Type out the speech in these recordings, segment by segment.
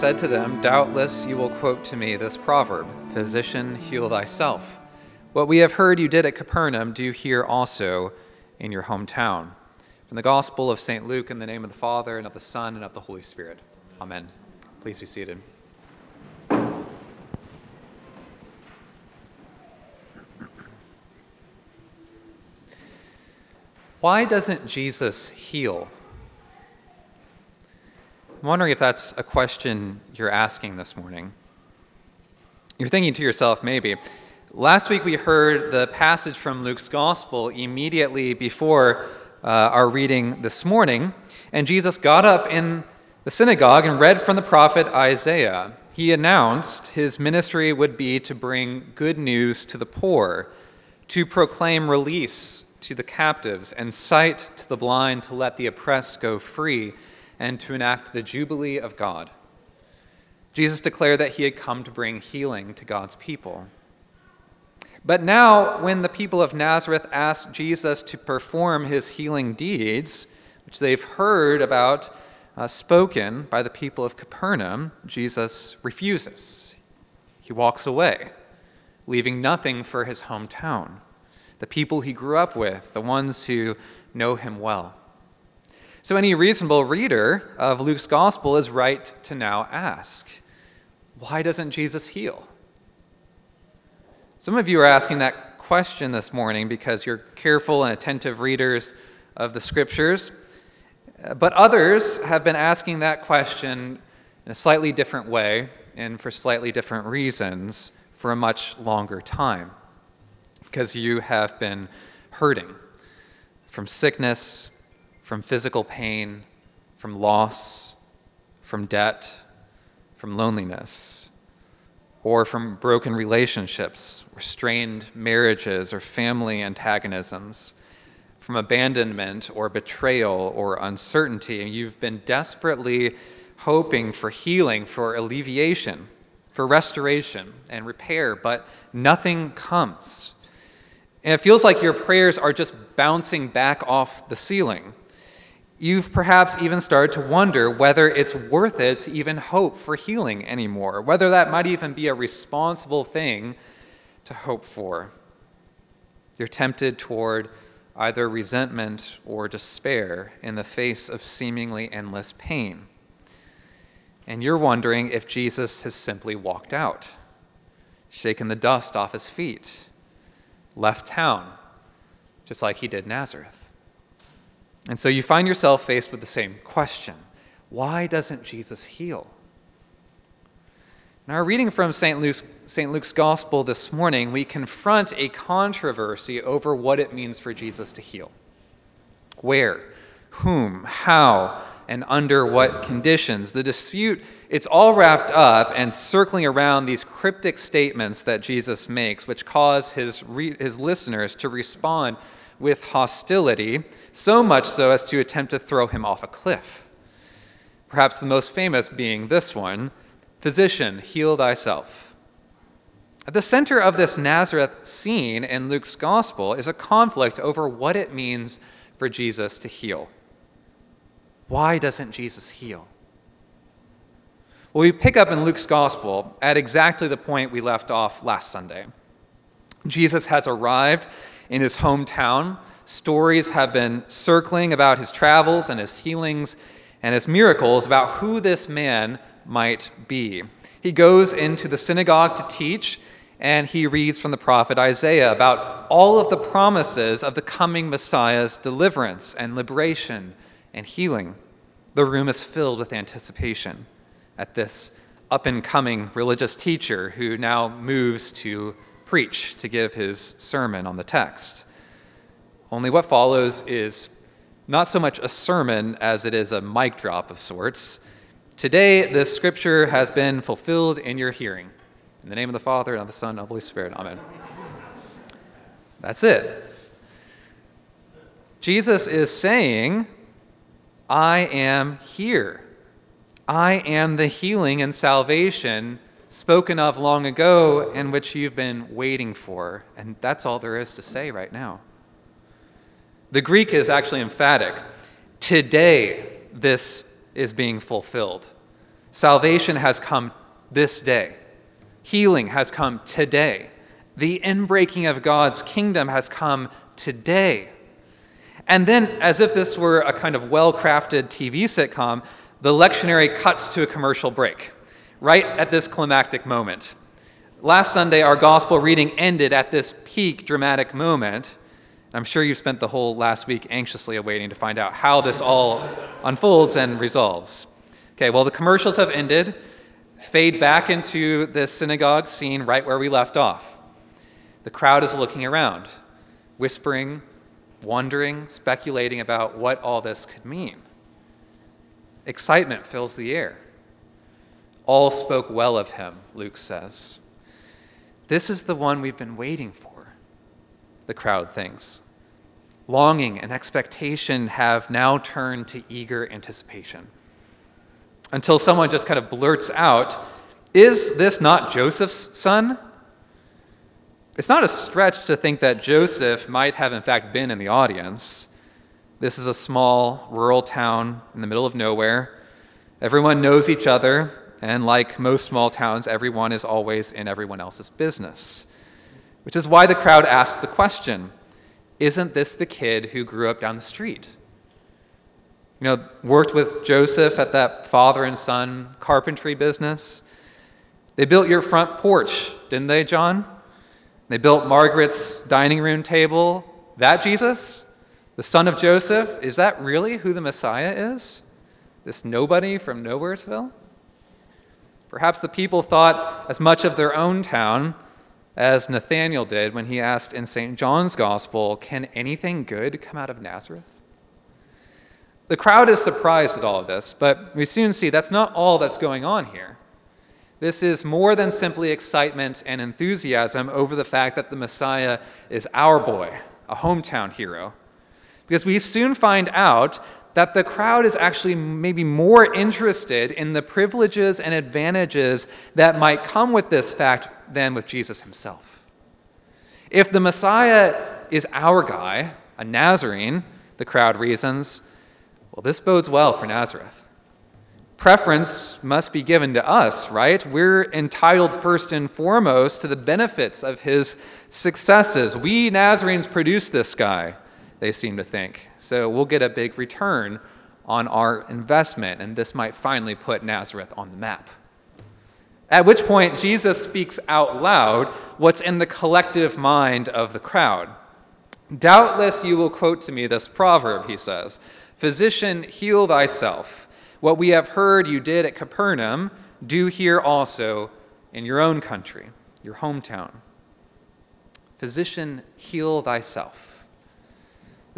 Said to them, Doubtless you will quote to me this proverb Physician, heal thyself. What we have heard you did at Capernaum, do here also in your hometown. From the Gospel of St. Luke, in the name of the Father, and of the Son, and of the Holy Spirit. Amen. Please be seated. Why doesn't Jesus heal? I'm wondering if that's a question you're asking this morning. You're thinking to yourself, maybe. Last week we heard the passage from Luke's Gospel immediately before uh, our reading this morning, and Jesus got up in the synagogue and read from the prophet Isaiah. He announced his ministry would be to bring good news to the poor, to proclaim release to the captives, and sight to the blind, to let the oppressed go free and to enact the Jubilee of God. Jesus declared that he had come to bring healing to God's people. But now, when the people of Nazareth asked Jesus to perform his healing deeds, which they've heard about uh, spoken by the people of Capernaum, Jesus refuses. He walks away, leaving nothing for his hometown, the people he grew up with, the ones who know him well. So, any reasonable reader of Luke's gospel is right to now ask why doesn't Jesus heal? Some of you are asking that question this morning because you're careful and attentive readers of the scriptures, but others have been asking that question in a slightly different way and for slightly different reasons for a much longer time because you have been hurting from sickness from physical pain, from loss, from debt, from loneliness, or from broken relationships, or strained marriages, or family antagonisms, from abandonment, or betrayal, or uncertainty. And you've been desperately hoping for healing, for alleviation, for restoration and repair, but nothing comes. And it feels like your prayers are just bouncing back off the ceiling. You've perhaps even started to wonder whether it's worth it to even hope for healing anymore, whether that might even be a responsible thing to hope for. You're tempted toward either resentment or despair in the face of seemingly endless pain. And you're wondering if Jesus has simply walked out, shaken the dust off his feet, left town, just like he did Nazareth. And so you find yourself faced with the same question why doesn't Jesus heal? In our reading from St. Luke's. Luke's Gospel this morning, we confront a controversy over what it means for Jesus to heal. Where, whom, how, and under what conditions. The dispute, it's all wrapped up and circling around these cryptic statements that Jesus makes, which cause his, re- his listeners to respond with hostility, so much so as to attempt to throw him off a cliff. Perhaps the most famous being this one Physician, heal thyself. At the center of this Nazareth scene in Luke's gospel is a conflict over what it means for Jesus to heal. Why doesn't Jesus heal? Well, we pick up in Luke's gospel at exactly the point we left off last Sunday. Jesus has arrived in his hometown. Stories have been circling about his travels and his healings and his miracles about who this man might be. He goes into the synagogue to teach, and he reads from the prophet Isaiah about all of the promises of the coming Messiah's deliverance and liberation and healing. The room is filled with anticipation at this up and coming religious teacher who now moves to preach, to give his sermon on the text. Only what follows is not so much a sermon as it is a mic drop of sorts. Today, the scripture has been fulfilled in your hearing. In the name of the Father, and of the Son, and of the Holy Spirit. Amen. That's it. Jesus is saying, I am here. I am the healing and salvation spoken of long ago and which you've been waiting for. And that's all there is to say right now. The Greek is actually emphatic. Today, this is being fulfilled. Salvation has come this day, healing has come today, the inbreaking of God's kingdom has come today. And then, as if this were a kind of well crafted TV sitcom, the lectionary cuts to a commercial break, right at this climactic moment. Last Sunday, our gospel reading ended at this peak dramatic moment. I'm sure you spent the whole last week anxiously awaiting to find out how this all unfolds and resolves. Okay, well, the commercials have ended. Fade back into the synagogue scene right where we left off. The crowd is looking around, whispering, wondering, speculating about what all this could mean. Excitement fills the air. All spoke well of him, Luke says. This is the one we've been waiting for, the crowd thinks. Longing and expectation have now turned to eager anticipation. Until someone just kind of blurts out, Is this not Joseph's son? It's not a stretch to think that Joseph might have, in fact, been in the audience. This is a small rural town in the middle of nowhere. Everyone knows each other, and like most small towns, everyone is always in everyone else's business. Which is why the crowd asked the question Isn't this the kid who grew up down the street? You know, worked with Joseph at that father and son carpentry business. They built your front porch, didn't they, John? They built Margaret's dining room table. That Jesus? The son of Joseph? Is that really who the Messiah is? This nobody from Nowheresville? Perhaps the people thought as much of their own town as Nathanael did when he asked in St. John's Gospel, Can anything good come out of Nazareth? The crowd is surprised at all of this, but we soon see that's not all that's going on here. This is more than simply excitement and enthusiasm over the fact that the Messiah is our boy, a hometown hero. Because we soon find out that the crowd is actually maybe more interested in the privileges and advantages that might come with this fact than with Jesus himself. If the Messiah is our guy, a Nazarene, the crowd reasons, well, this bodes well for Nazareth. Preference must be given to us, right? We're entitled first and foremost to the benefits of his successes. We Nazarenes produced this guy they seem to think. So we'll get a big return on our investment, and this might finally put Nazareth on the map. At which point, Jesus speaks out loud what's in the collective mind of the crowd. Doubtless you will quote to me this proverb, he says Physician, heal thyself. What we have heard you did at Capernaum, do here also in your own country, your hometown. Physician, heal thyself.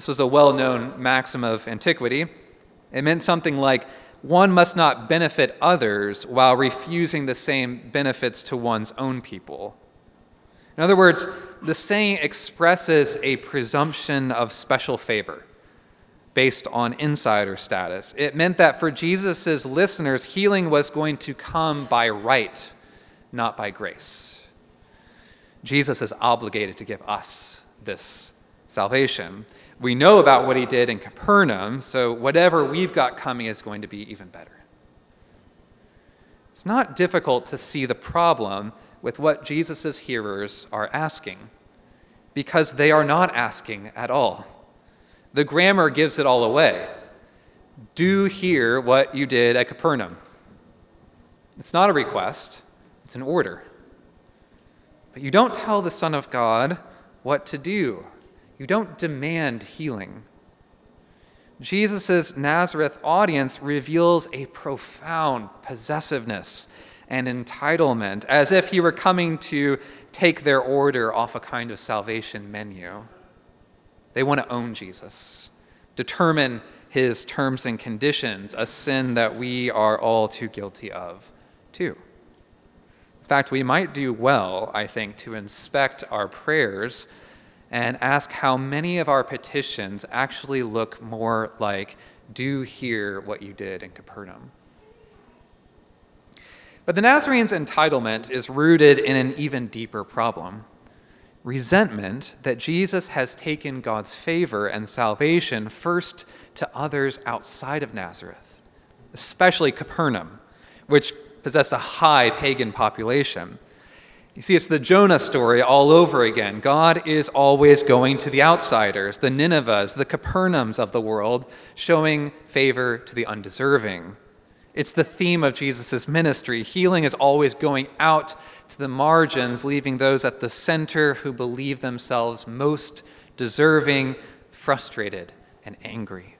This was a well known maxim of antiquity. It meant something like, one must not benefit others while refusing the same benefits to one's own people. In other words, the saying expresses a presumption of special favor based on insider status. It meant that for Jesus' listeners, healing was going to come by right, not by grace. Jesus is obligated to give us this salvation. We know about what he did in Capernaum, so whatever we've got coming is going to be even better. It's not difficult to see the problem with what Jesus' hearers are asking, because they are not asking at all. The grammar gives it all away. Do here what you did at Capernaum. It's not a request, it's an order. But you don't tell the Son of God what to do. You don't demand healing. Jesus' Nazareth audience reveals a profound possessiveness and entitlement, as if he were coming to take their order off a kind of salvation menu. They want to own Jesus, determine his terms and conditions, a sin that we are all too guilty of, too. In fact, we might do well, I think, to inspect our prayers and ask how many of our petitions actually look more like, Do here what you did in Capernaum. But the Nazarene's entitlement is rooted in an even deeper problem resentment that Jesus has taken God's favor and salvation first to others outside of Nazareth, especially Capernaum, which possessed a high pagan population. You see, it's the Jonah story all over again. God is always going to the outsiders, the Ninevehs, the Capernaums of the world, showing favor to the undeserving. It's the theme of Jesus' ministry. Healing is always going out to the margins, leaving those at the center who believe themselves most deserving, frustrated, and angry.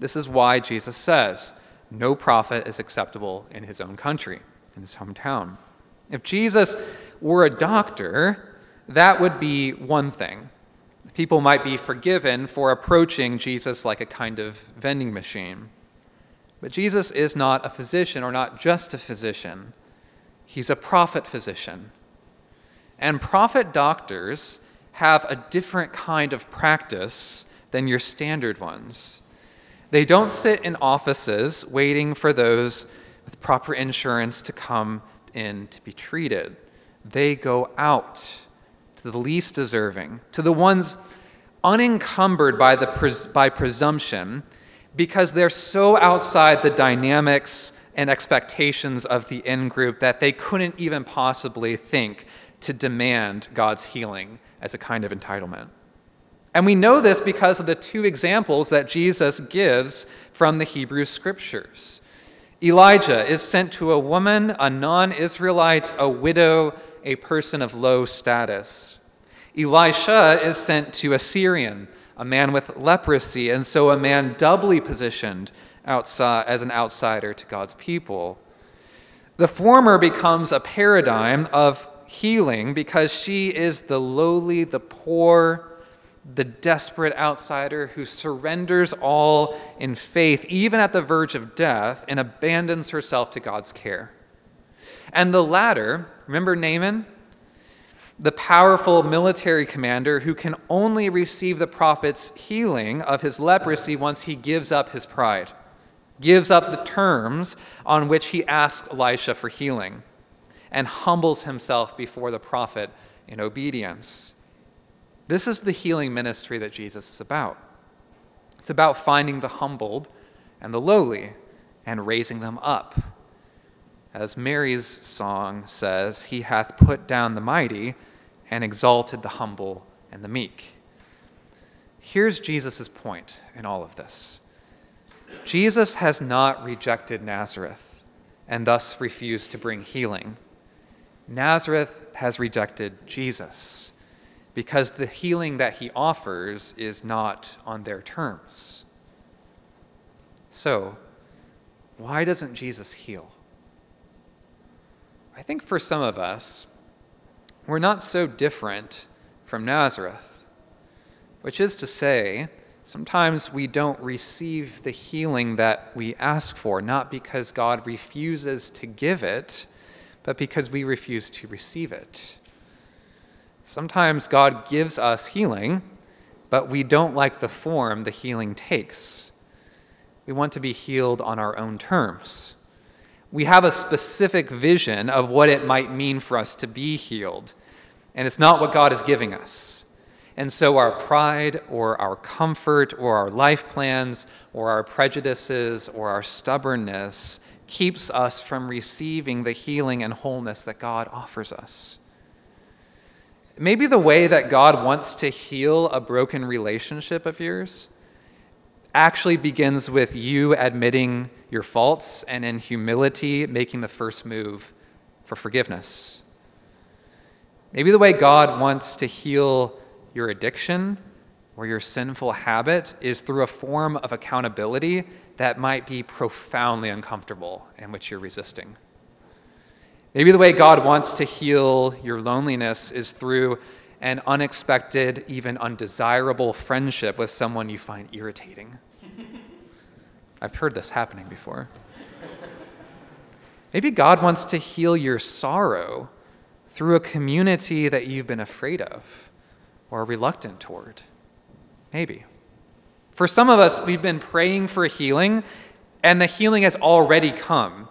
This is why Jesus says, No prophet is acceptable in his own country, in his hometown. If Jesus were a doctor, that would be one thing. People might be forgiven for approaching Jesus like a kind of vending machine. But Jesus is not a physician, or not just a physician. He's a prophet physician. And prophet doctors have a different kind of practice than your standard ones. They don't sit in offices waiting for those with proper insurance to come in to be treated. They go out to the least deserving, to the ones unencumbered by, the pres- by presumption, because they're so outside the dynamics and expectations of the in group that they couldn't even possibly think to demand God's healing as a kind of entitlement. And we know this because of the two examples that Jesus gives from the Hebrew scriptures. Elijah is sent to a woman, a non Israelite, a widow, a person of low status. Elisha is sent to a Syrian, a man with leprosy, and so a man doubly positioned outside, as an outsider to God's people. The former becomes a paradigm of healing because she is the lowly, the poor, the desperate outsider who surrenders all in faith, even at the verge of death, and abandons herself to God's care. And the latter, remember Naaman? The powerful military commander who can only receive the prophet's healing of his leprosy once he gives up his pride, gives up the terms on which he asked Elisha for healing, and humbles himself before the prophet in obedience. This is the healing ministry that Jesus is about. It's about finding the humbled and the lowly and raising them up. As Mary's song says, He hath put down the mighty and exalted the humble and the meek. Here's Jesus' point in all of this Jesus has not rejected Nazareth and thus refused to bring healing. Nazareth has rejected Jesus because the healing that he offers is not on their terms. So, why doesn't Jesus heal? I think for some of us, we're not so different from Nazareth, which is to say, sometimes we don't receive the healing that we ask for, not because God refuses to give it, but because we refuse to receive it. Sometimes God gives us healing, but we don't like the form the healing takes. We want to be healed on our own terms. We have a specific vision of what it might mean for us to be healed, and it's not what God is giving us. And so our pride or our comfort or our life plans or our prejudices or our stubbornness keeps us from receiving the healing and wholeness that God offers us. Maybe the way that God wants to heal a broken relationship of yours actually begins with you admitting your faults and in humility making the first move for forgiveness. Maybe the way God wants to heal your addiction or your sinful habit is through a form of accountability that might be profoundly uncomfortable and which you're resisting. Maybe the way God wants to heal your loneliness is through an unexpected, even undesirable friendship with someone you find irritating. I've heard this happening before. Maybe God wants to heal your sorrow through a community that you've been afraid of or reluctant toward. Maybe. For some of us, we've been praying for healing, and the healing has already come.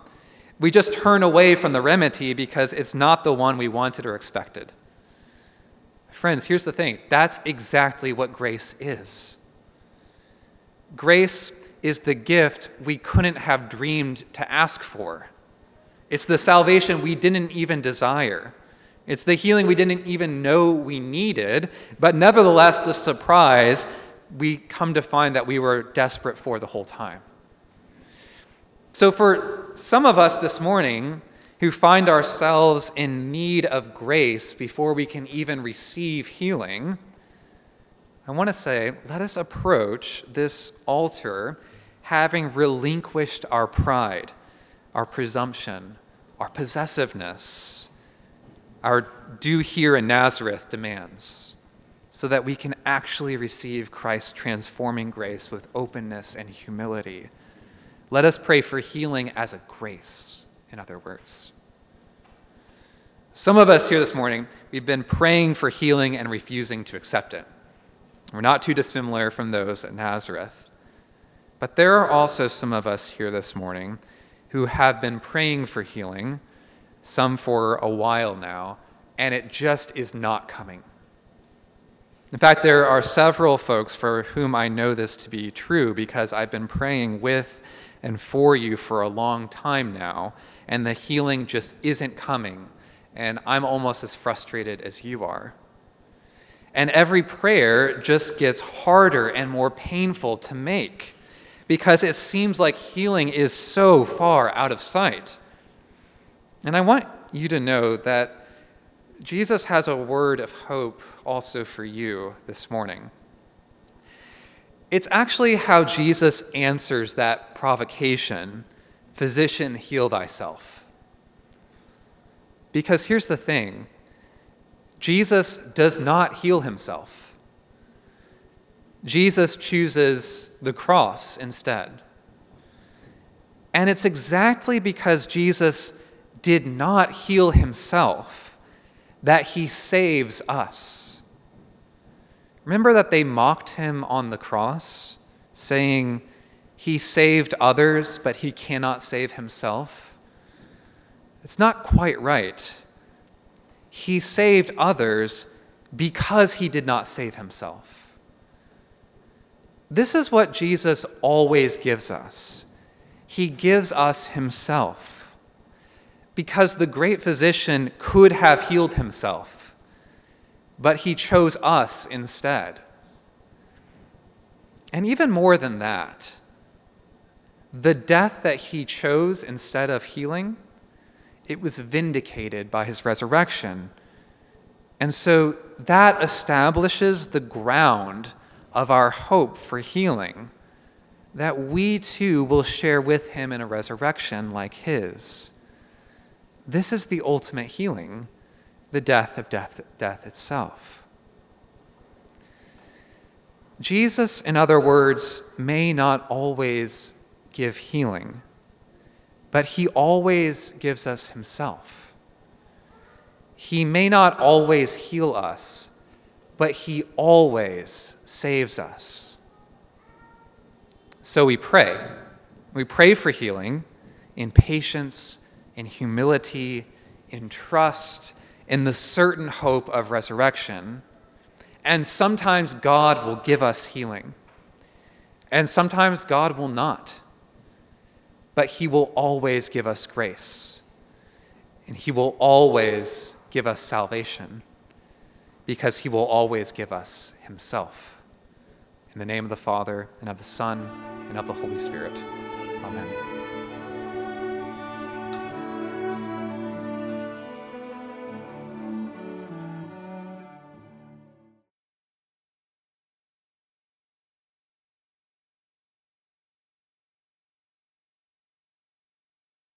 We just turn away from the remedy because it's not the one we wanted or expected. Friends, here's the thing that's exactly what grace is. Grace is the gift we couldn't have dreamed to ask for. It's the salvation we didn't even desire. It's the healing we didn't even know we needed, but nevertheless, the surprise we come to find that we were desperate for the whole time. So, for some of us this morning who find ourselves in need of grace before we can even receive healing, I want to say, let us approach this altar having relinquished our pride, our presumption, our possessiveness, our do here in Nazareth demands, so that we can actually receive Christ's transforming grace with openness and humility. Let us pray for healing as a grace, in other words. Some of us here this morning, we've been praying for healing and refusing to accept it. We're not too dissimilar from those at Nazareth. But there are also some of us here this morning who have been praying for healing, some for a while now, and it just is not coming. In fact, there are several folks for whom I know this to be true because I've been praying with and for you for a long time now, and the healing just isn't coming, and I'm almost as frustrated as you are. And every prayer just gets harder and more painful to make because it seems like healing is so far out of sight. And I want you to know that Jesus has a word of hope also for you this morning. It's actually how Jesus answers that provocation Physician, heal thyself. Because here's the thing Jesus does not heal himself. Jesus chooses the cross instead. And it's exactly because Jesus did not heal himself that he saves us. Remember that they mocked him on the cross, saying, He saved others, but he cannot save himself? It's not quite right. He saved others because he did not save himself. This is what Jesus always gives us. He gives us himself because the great physician could have healed himself, but he chose us instead. And even more than that, the death that he chose instead of healing, it was vindicated by his resurrection. And so that establishes the ground of our hope for healing, that we too will share with him in a resurrection like his. This is the ultimate healing, the death of death, death itself. Jesus, in other words, may not always give healing, but he always gives us himself. He may not always heal us, but he always saves us. So we pray. We pray for healing in patience in humility, in trust, in the certain hope of resurrection. And sometimes God will give us healing, and sometimes God will not. But He will always give us grace, and He will always give us salvation, because He will always give us Himself. In the name of the Father, and of the Son, and of the Holy Spirit.